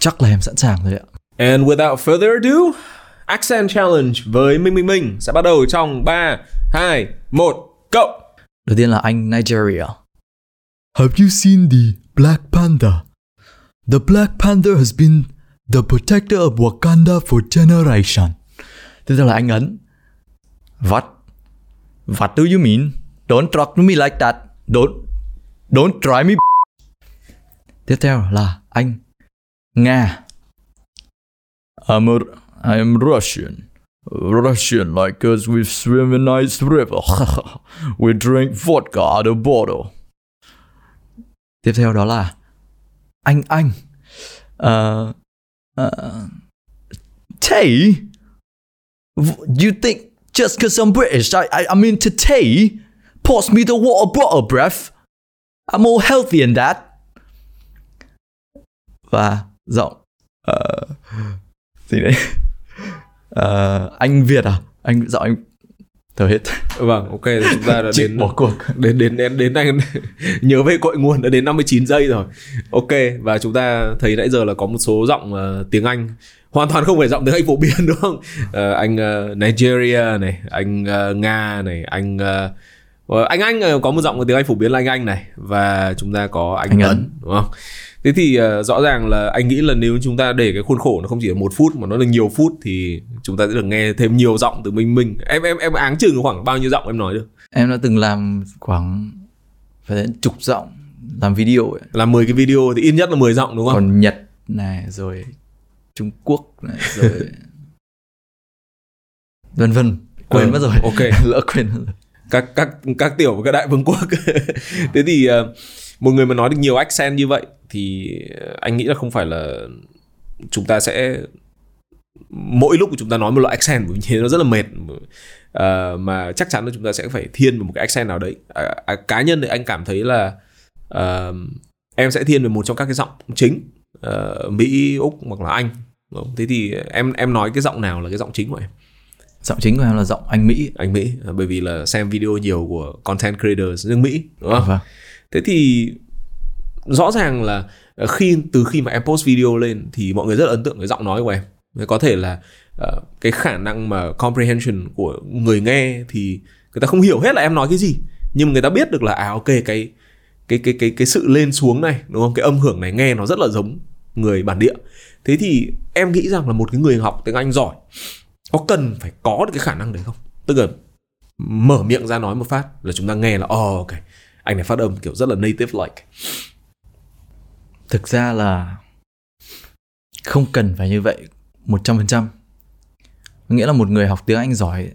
[SPEAKER 2] chắc là em sẵn sàng rồi ạ
[SPEAKER 1] And without further ado, Accent Challenge với Minh Minh Minh sẽ bắt đầu trong 3, 2, 1, go!
[SPEAKER 2] đầu tiên là anh Nigeria
[SPEAKER 3] Have you seen the Black Panther? The Black Panther has been the protector of Wakanda for generation.
[SPEAKER 2] tiếp theo là anh Ấn What? What do you mean? Don't talk to me like that. Don't don't try me. Tiếp theo là anh Nga.
[SPEAKER 3] I'm a, I am Russian. Russian like us, we swim in nice river. we drink vodka out of bottle.
[SPEAKER 2] Tiếp theo đó là anh Anh. Ờ ờ,
[SPEAKER 3] Tea?
[SPEAKER 2] you think just because I'm British, I, I I'm into tea? Pass me the water bottle, breath. I'm more healthy than that. Và giọng ờ, gì đấy? Ờ, anh Việt à? Anh giọng anh thở hết.
[SPEAKER 1] Vâng, ok, chúng ta đã đến
[SPEAKER 2] bỏ cuộc.
[SPEAKER 1] đến đến đến đến anh nhớ về cội nguồn đã đến 59 giây rồi. Ok, và chúng ta thấy nãy giờ là có một số giọng ờ, tiếng Anh hoàn toàn không phải giọng tiếng Anh phổ biến đúng không? Ờ, anh ờ, Nigeria này, anh ờ, Nga này, anh ờ, anh Anh có một giọng tiếng Anh phổ biến là anh Anh này và chúng ta có anh,
[SPEAKER 2] Anh
[SPEAKER 1] Ấn. đúng không? Thế thì ờ, rõ ràng là anh nghĩ là nếu chúng ta để cái khuôn khổ nó không chỉ là một phút mà nó là nhiều phút thì chúng ta sẽ được nghe thêm nhiều giọng từ Minh Minh. Em em em áng chừng khoảng bao nhiêu giọng em nói được?
[SPEAKER 2] Em đã từng làm khoảng phải đến chục giọng làm video ấy.
[SPEAKER 1] Làm 10 cái video thì ít nhất là 10 giọng đúng không?
[SPEAKER 2] Còn Nhật này rồi Trung Quốc này rồi vân vân quên
[SPEAKER 1] Ừ,
[SPEAKER 2] mất rồi
[SPEAKER 1] ok.
[SPEAKER 2] lỡ quên mất rồi
[SPEAKER 1] các các các tiểu và các đại vương quốc thế thì ờ, một người mà nói được nhiều accent như vậy thì anh nghĩ là không phải là chúng ta sẽ mỗi lúc chúng ta nói một loại accent bởi vì nó rất là mệt. Ờ, mà chắc chắn là chúng ta sẽ phải thiên về một cái accent nào đấy. À, à, cá nhân thì anh cảm thấy là ờ, em sẽ thiên về một trong các cái giọng chính Ờ, Mỹ Úc hoặc là Anh. Đúng thế thì em em nói cái giọng nào là cái giọng chính của em?
[SPEAKER 2] Giọng chính của em là giọng anh Mỹ.
[SPEAKER 1] Anh Mỹ à, bởi vì là xem video nhiều của content creators nước Mỹ đúng không?
[SPEAKER 2] vâng.
[SPEAKER 1] Thế thì rõ ràng là ờ, khi từ khi mà em post video lên thì mọi người rất là ấn tượng với giọng nói của em. Có thể là uh, cái khả năng mà comprehension của người nghe thì người ta không hiểu hết là em nói cái gì, nhưng mà người ta biết được là à ok cái cái cái cái cái sự lên xuống này đúng không? Cái âm hưởng này nghe nó rất là giống người bản địa. Thế thì em nghĩ rằng là một cái người học tiếng Anh giỏi có cần phải có được cái khả năng đấy không? Tức là mở miệng ra nói một phát là chúng ta nghe là oh ok anh này phát âm kiểu rất là native like
[SPEAKER 2] thực ra là không cần phải như vậy 100% nghĩa là một người học tiếng Anh giỏi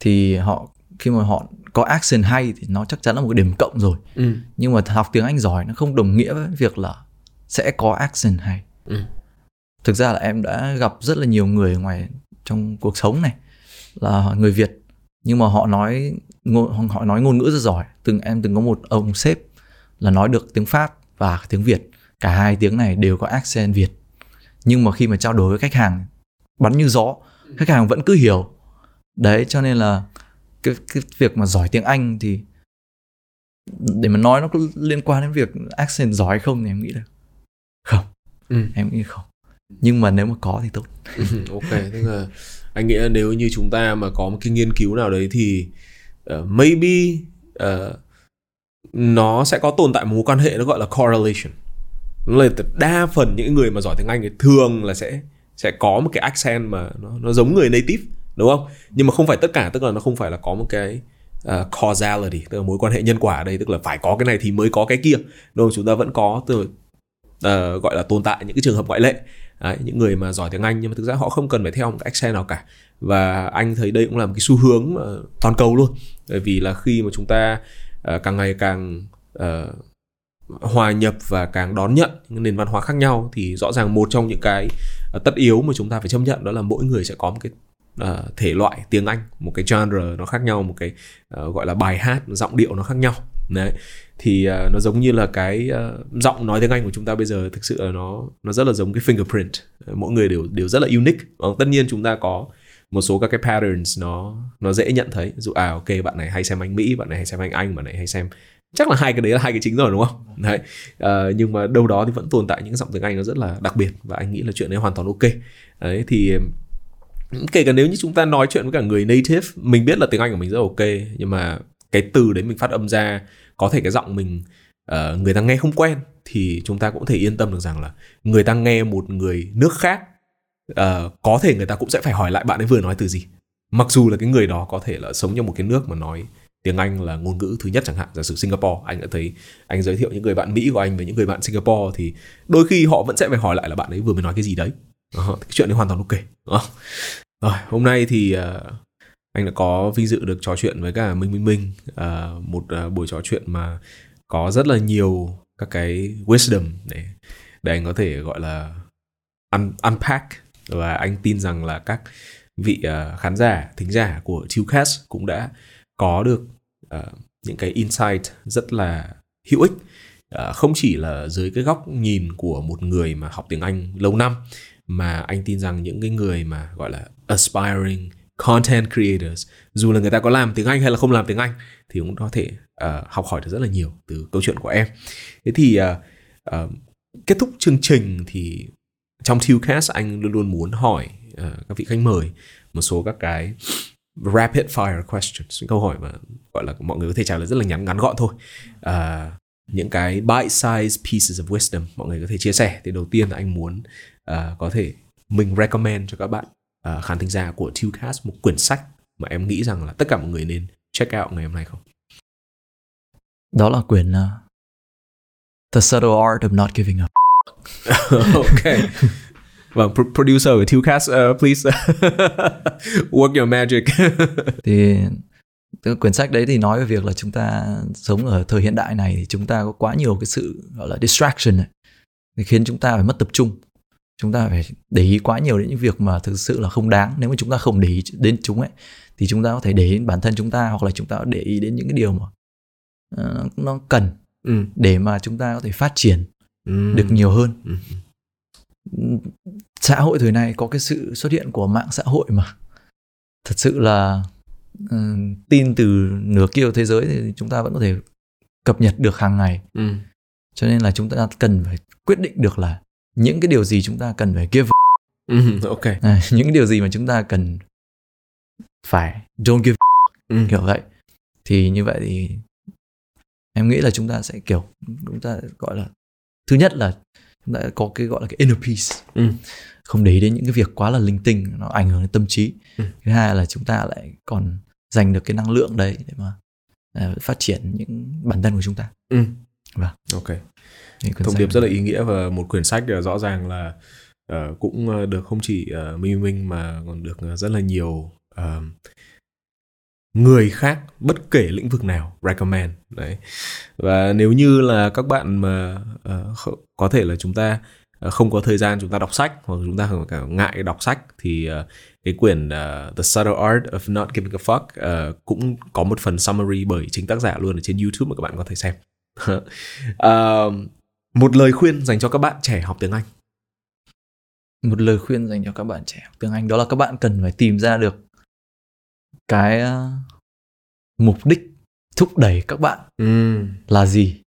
[SPEAKER 2] thì họ khi mà họ có accent hay thì nó chắc chắn là một điểm cộng rồi.
[SPEAKER 1] Ừ.
[SPEAKER 2] nhưng mà học tiếng Anh giỏi nó không đồng nghĩa với việc là sẽ có accent hay.
[SPEAKER 1] Ừ.
[SPEAKER 2] thực ra là em đã gặp rất là nhiều người ngoài trong cuộc sống này là người Việt. Nhưng mà họ nói ngôn, họ nói ngôn ngữ rất giỏi. Từng em từng có một ông sếp là nói được tiếng Pháp và tiếng Việt cả hai tiếng này đều có accent Việt. Nhưng mà khi mà trao đổi với khách hàng bắn như gió khách hàng vẫn cứ hiểu. Đấy cho nên là cái, cái việc mà giỏi tiếng Anh thì để mà nói nó có liên quan đến việc accent giỏi không thì em nghĩ là không.
[SPEAKER 1] Ừ.
[SPEAKER 2] em nghĩ không. Nhưng mà nếu mà có thì tốt.
[SPEAKER 1] Ok tức là anh nghĩ là nếu như chúng ta mà có một cái nghiên cứu nào đấy thì uh, maybe uh, nó sẽ có tồn tại một mối quan hệ nó gọi là correlation là đa phần những người mà giỏi tiếng Anh thì thường là sẽ sẽ có một cái accent mà nó nó giống người native đúng không? Nhưng mà không phải tất cả tức là nó không phải là có một cái uh, causality tức là mối quan hệ nhân quả ở đây tức là phải có cái này thì mới có cái kia. Đúng không? Chúng ta vẫn có từ uh, à, gọi là tồn tại những cái trường hợp ngoại lệ. Đấy, những người mà giỏi tiếng Anh nhưng mà thực ra họ không cần phải theo một cái accent nào cả. Và anh thấy đây cũng là một cái xu hướng à, toàn cầu luôn. Bởi vì là khi mà chúng ta uh, càng ngày càng uh, hòa nhập và càng đón nhận những nền văn hóa khác nhau thì rõ ràng một trong những cái à, tất yếu mà chúng ta phải chấp nhận đó là mỗi người sẽ có một cái uh, thể loại tiếng Anh một cái genre nó khác nhau một cái uh, gọi là bài hát giọng điệu nó khác nhau. Đấy. Thì uh, nó giống như là cái uh, giọng nói tiếng Anh của chúng ta bây giờ thực sự là nó nó rất là giống cái fingerprint. Mỗi người đều đều rất là unique. Uh, tất nhiên chúng ta có một số các cái patterns nó nó dễ nhận thấy. Dụ à ok bạn này hay xem anh Mỹ bạn này hay xem anh Anh bạn này hay xem chắc là hai cái đấy là hai cái chính rồi đúng không? Đấy. À, nhưng mà đâu đó thì vẫn tồn tại những giọng tiếng Anh nó rất là đặc biệt và anh nghĩ là chuyện đấy hoàn toàn ok. Đấy thì ừ, kể cả nếu như chúng ta nói chuyện với cả người native mình biết là tiếng Anh của mình rất ok nhưng mà cái từ đấy mình phát âm ra có thể cái giọng mình uh, người ta nghe không quen thì chúng ta cũng thể yên tâm được rằng là người ta nghe một người nước khác uh, có thể người ta cũng sẽ phải hỏi lại bạn ấy vừa nói từ gì. Mặc dù là cái người đó có thể là sống trong một cái nước mà nói tiếng Anh là ngôn ngữ thứ nhất chẳng hạn. Giả sử Singapore anh đã thấy anh giới thiệu những người bạn Mỹ của anh với những người bạn Singapore thì đôi khi họ vẫn sẽ phải hỏi lại là bạn ấy vừa mới nói cái gì đấy. Ờ, cái chuyện đấy hoàn toàn ok. Ờ. Rồi hôm nay thì ờ, anh đã có vinh dự được trò chuyện với cả Minh Minh Minh một buổi trò chuyện mà có rất là nhiều các cái wisdom để để anh có thể gọi là un, unpack. Và anh tin rằng là các vị khán giả thính giả của Chillcast cũng đã có được uh, những cái insight rất là hữu ích. Uh, không chỉ là dưới cái góc nhìn của một người mà học tiếng Anh lâu năm mà anh tin rằng những cái người mà gọi là aspiring content creators dù là người ta có làm tiếng Anh hay là không làm tiếng Anh thì cũng có thể uh, học hỏi được rất là nhiều từ câu chuyện của em. Thế thì uh, uh, kết thúc chương trình thì trong Tillcast anh luôn luôn muốn hỏi uh, các vị khách mời một số các cái rapid fire questions những câu hỏi mà gọi là mọi người có thể trả lời rất là ngắn ngắn gọn thôi uh, những cái bite size pieces of wisdom mọi người có thể chia sẻ thì đầu tiên là anh muốn uh, có thể mình recommend cho các bạn uh, khán thính giả của Tillcast một quyển sách mà em nghĩ rằng là tất cả mọi người nên check out ngày hôm nay không?
[SPEAKER 2] Đó là quyển uh, The Subtle Art of Not Giving Up.
[SPEAKER 1] ok. Vâng, producer của Tillcast, uh, please work your magic.
[SPEAKER 2] thì quyển sách đấy thì nói về việc là chúng ta sống ở thời hiện đại này thì chúng ta có quá nhiều cái sự gọi là distraction này thì khiến chúng ta phải mất tập trung chúng ta phải để ý quá nhiều đến những việc mà thực sự là không đáng nếu mà chúng ta không để ý đến chúng ấy thì chúng ta có thể để ý đến bản thân chúng ta hoặc là chúng ta để ý đến những cái điều mà uh, nó cần ừ. để mà chúng ta có thể phát triển ừ. được nhiều hơn ừ. Xã hội thời nay có cái sự xuất hiện của mạng xã hội mà thật sự là uh, tin từ nửa kia thế giới thì chúng ta vẫn có thể cập nhật được hàng ngày ừ. cho nên là chúng ta cần phải quyết định được là những cái điều gì chúng ta cần phải give
[SPEAKER 1] ừ, ok
[SPEAKER 2] à, những điều gì mà chúng ta cần phải don't give ừ. kiểu vậy thì như vậy thì em nghĩ là chúng ta sẽ kiểu chúng ta gọi là thứ nhất là chúng ta có cái gọi là cái inner peace ừ. không để ý đến những cái việc quá là linh tinh nó ảnh hưởng đến tâm trí ừ. thứ hai là chúng ta lại còn dành được cái năng lượng đấy để mà uh, phát triển những bản thân của chúng ta
[SPEAKER 1] ừ. vâng ok thông điệp rất là ý nghĩa và một quyển sách rõ ràng là uh, cũng được không chỉ uh, minh minh mà còn được rất là nhiều uh, người khác bất kể lĩnh vực nào recommend. Đấy. Và nếu như là các bạn mà uh, có thể là chúng ta uh, không có thời gian chúng ta đọc sách hoặc chúng ta cả ngại đọc sách thì uh, cái quyển uh, The Subtle Art of Not Giving a Fuck uh, cũng có một phần summary bởi chính tác giả luôn ở trên YouTube mà các bạn có thể xem. Uh, một lời khuyên dành cho các bạn trẻ học tiếng Anh.
[SPEAKER 2] Một lời khuyên dành cho các bạn trẻ học tiếng Anh đó là các bạn cần phải tìm ra được cái uh, mục đích thúc đẩy các bạn ừ. là gì.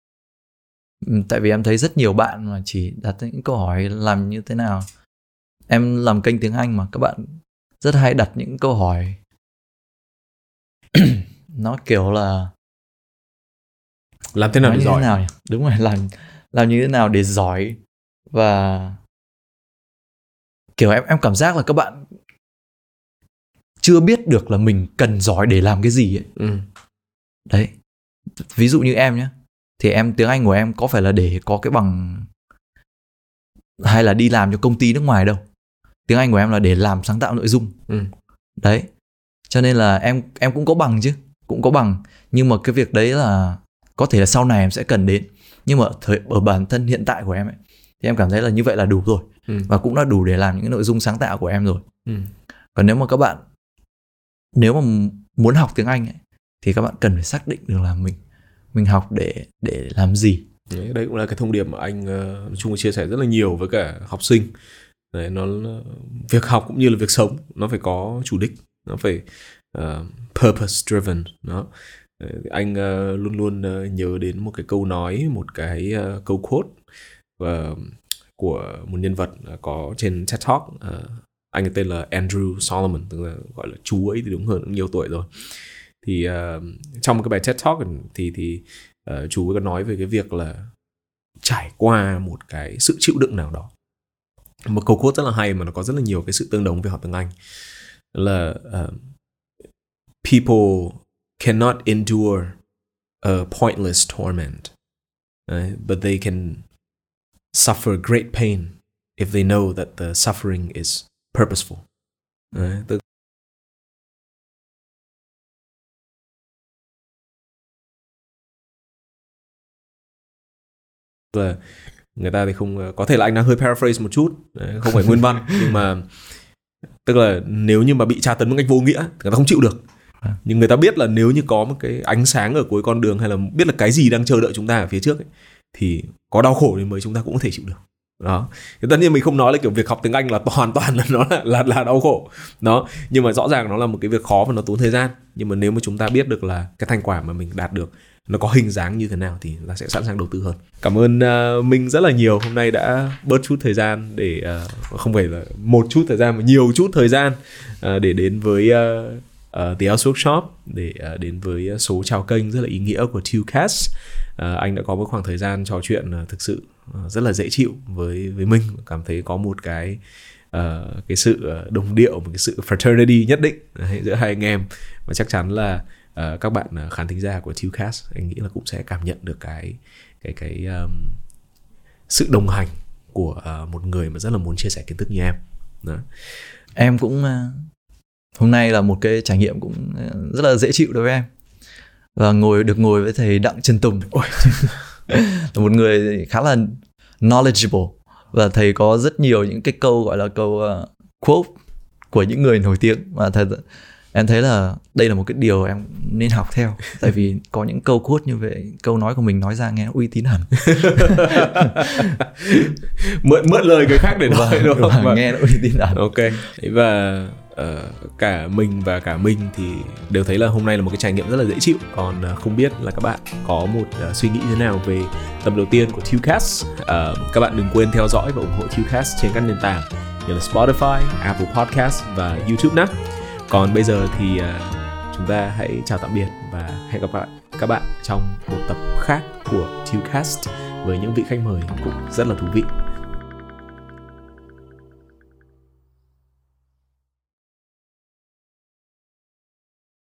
[SPEAKER 2] Ừ, tại vì em thấy rất nhiều bạn mà chỉ đặt những câu hỏi làm như thế nào. Em làm kênh tiếng Anh mà các bạn rất hay đặt những câu hỏi nó kiểu là
[SPEAKER 1] làm thế nào để giỏi nào
[SPEAKER 2] nhỉ? đúng rồi làm làm như thế nào để giỏi và kiểu em em cảm giác là các bạn chưa biết được là mình cần giỏi để làm cái gì ấy. Ừ. Đấy. Ví dụ như em nhé. Thì em tiếng Anh của em có phải là để có cái bằng hay là đi làm cho công ty nước ngoài đâu. Tiếng Anh của em là để làm sáng tạo nội dung. Ừ. Đấy. Cho nên là em em cũng có bằng chứ, cũng có bằng, nhưng mà cái việc đấy là có thể là sau này em sẽ cần đến nhưng mà ở thời ở bản thân hiện tại của em ấy thì em cảm thấy là như vậy là đủ rồi
[SPEAKER 1] Ừ.
[SPEAKER 2] và cũng đã đủ để làm những cái nội dung sáng tạo của em rồi
[SPEAKER 1] Ừ.
[SPEAKER 2] còn nếu mà các bạn nếu mà muốn học tiếng Anh ấy, thì các bạn cần phải xác định được là mình mình học để để làm gì.
[SPEAKER 1] Đấy, đây cũng là cái thông điệp mà anh ờ, nói chung là chia sẻ rất là nhiều với cả học sinh. Đấy, nó việc học cũng như là việc sống nó phải có chủ đích nó phải uh, purpose driven đó. Đấy, anh uh, luôn luôn uh, nhớ đến một cái câu nói một cái uh, câu quote uh, của một nhân vật có trên TED Talk uh, anh ấy tên là Andrew Solomon tức là gọi là chú ấy thì đúng hơn cũng nhiều tuổi rồi. Thì uh, trong cái bài TED Talk thì thì uh, chú ấy có nói về cái việc là trải qua một cái sự chịu đựng nào đó. Một câu quote rất là hay mà nó có rất là nhiều cái sự tương đồng với học tiếng Anh là uh, people cannot endure a pointless torment but they can suffer great pain if they know that the suffering is purposeful. Đấy, tức là người ta thì không có thể là anh đang hơi paraphrase một chút đấy, không phải nguyên văn nhưng mà tức là nếu như mà bị tra tấn một cách vô nghĩa thì người ta không chịu được. Nhưng người ta biết là nếu như có một cái ánh sáng ở cuối con đường hay là biết là cái gì đang chờ đợi chúng ta ở phía trước ấy, thì có đau khổ thì mới chúng ta cũng có thể chịu được đó. Thì tất nhiên mình không nói là kiểu việc học tiếng anh là hoàn toàn là nó là, là là đau khổ. Đó. Nhưng mà rõ ràng nó là một cái việc khó và nó tốn thời gian. Nhưng mà nếu mà chúng ta biết được là cái thành quả mà mình đạt được nó có hình dáng như thế nào thì là sẽ sẵn sàng đầu tư hơn. Cảm ơn uh, minh rất là nhiều. Hôm nay đã bớt chút thời gian để uh, không phải là một chút thời gian mà nhiều chút thời gian uh, để đến với uh, uh, The House Workshop để uh, đến với số chào kênh rất là ý nghĩa của Tucast uh, anh đã có một khoảng thời gian trò chuyện uh, thực sự rất là dễ chịu với với minh cảm thấy có một cái uh, cái sự đồng điệu một cái sự fraternity nhất định uh, giữa hai anh em. Và chắc chắn là uh, các bạn khán thính giả của Tucast anh nghĩ là cũng sẽ cảm nhận được cái cái cái um, sự đồng hành của uh, một người mà rất là muốn chia sẻ kiến thức như em. Đó.
[SPEAKER 2] em cũng uh, hôm nay là một cái trải nghiệm cũng rất là dễ chịu đối với em. Và ngồi được ngồi với thầy Đặng Trần Tùng là một người khá là knowledgeable và thầy có rất nhiều những cái câu gọi là câu uh, quote của những người nổi tiếng. Và thầy em thấy là đây là một cái điều em nên học theo tại vì có những câu quote như vậy câu nói của mình nói ra nghe uy tín hẳn.
[SPEAKER 1] Mượn mượn lời người khác để nói
[SPEAKER 2] và,
[SPEAKER 1] đúng không?
[SPEAKER 2] và
[SPEAKER 1] Vâng.
[SPEAKER 2] nghe nó uy tín hẳn.
[SPEAKER 1] Ok. Và uh, cả mình và cả mình thì đều thấy là hôm nay là một cái trải nghiệm rất là dễ chịu. Còn uh, không biết là các bạn có một uh, suy nghĩ thế nào về tập đầu tiên của Tucast uh, các bạn đừng quên theo dõi và ủng hộ Tucast trên các nền tảng như là Spotify, Apple Podcast và YouTube nhé. Còn bây giờ thì uh, chúng ta hãy chào tạm biệt và hẹn gặp lại các bạn trong một tập khác của Tucast với những vị khách mời cũng rất là thú vị.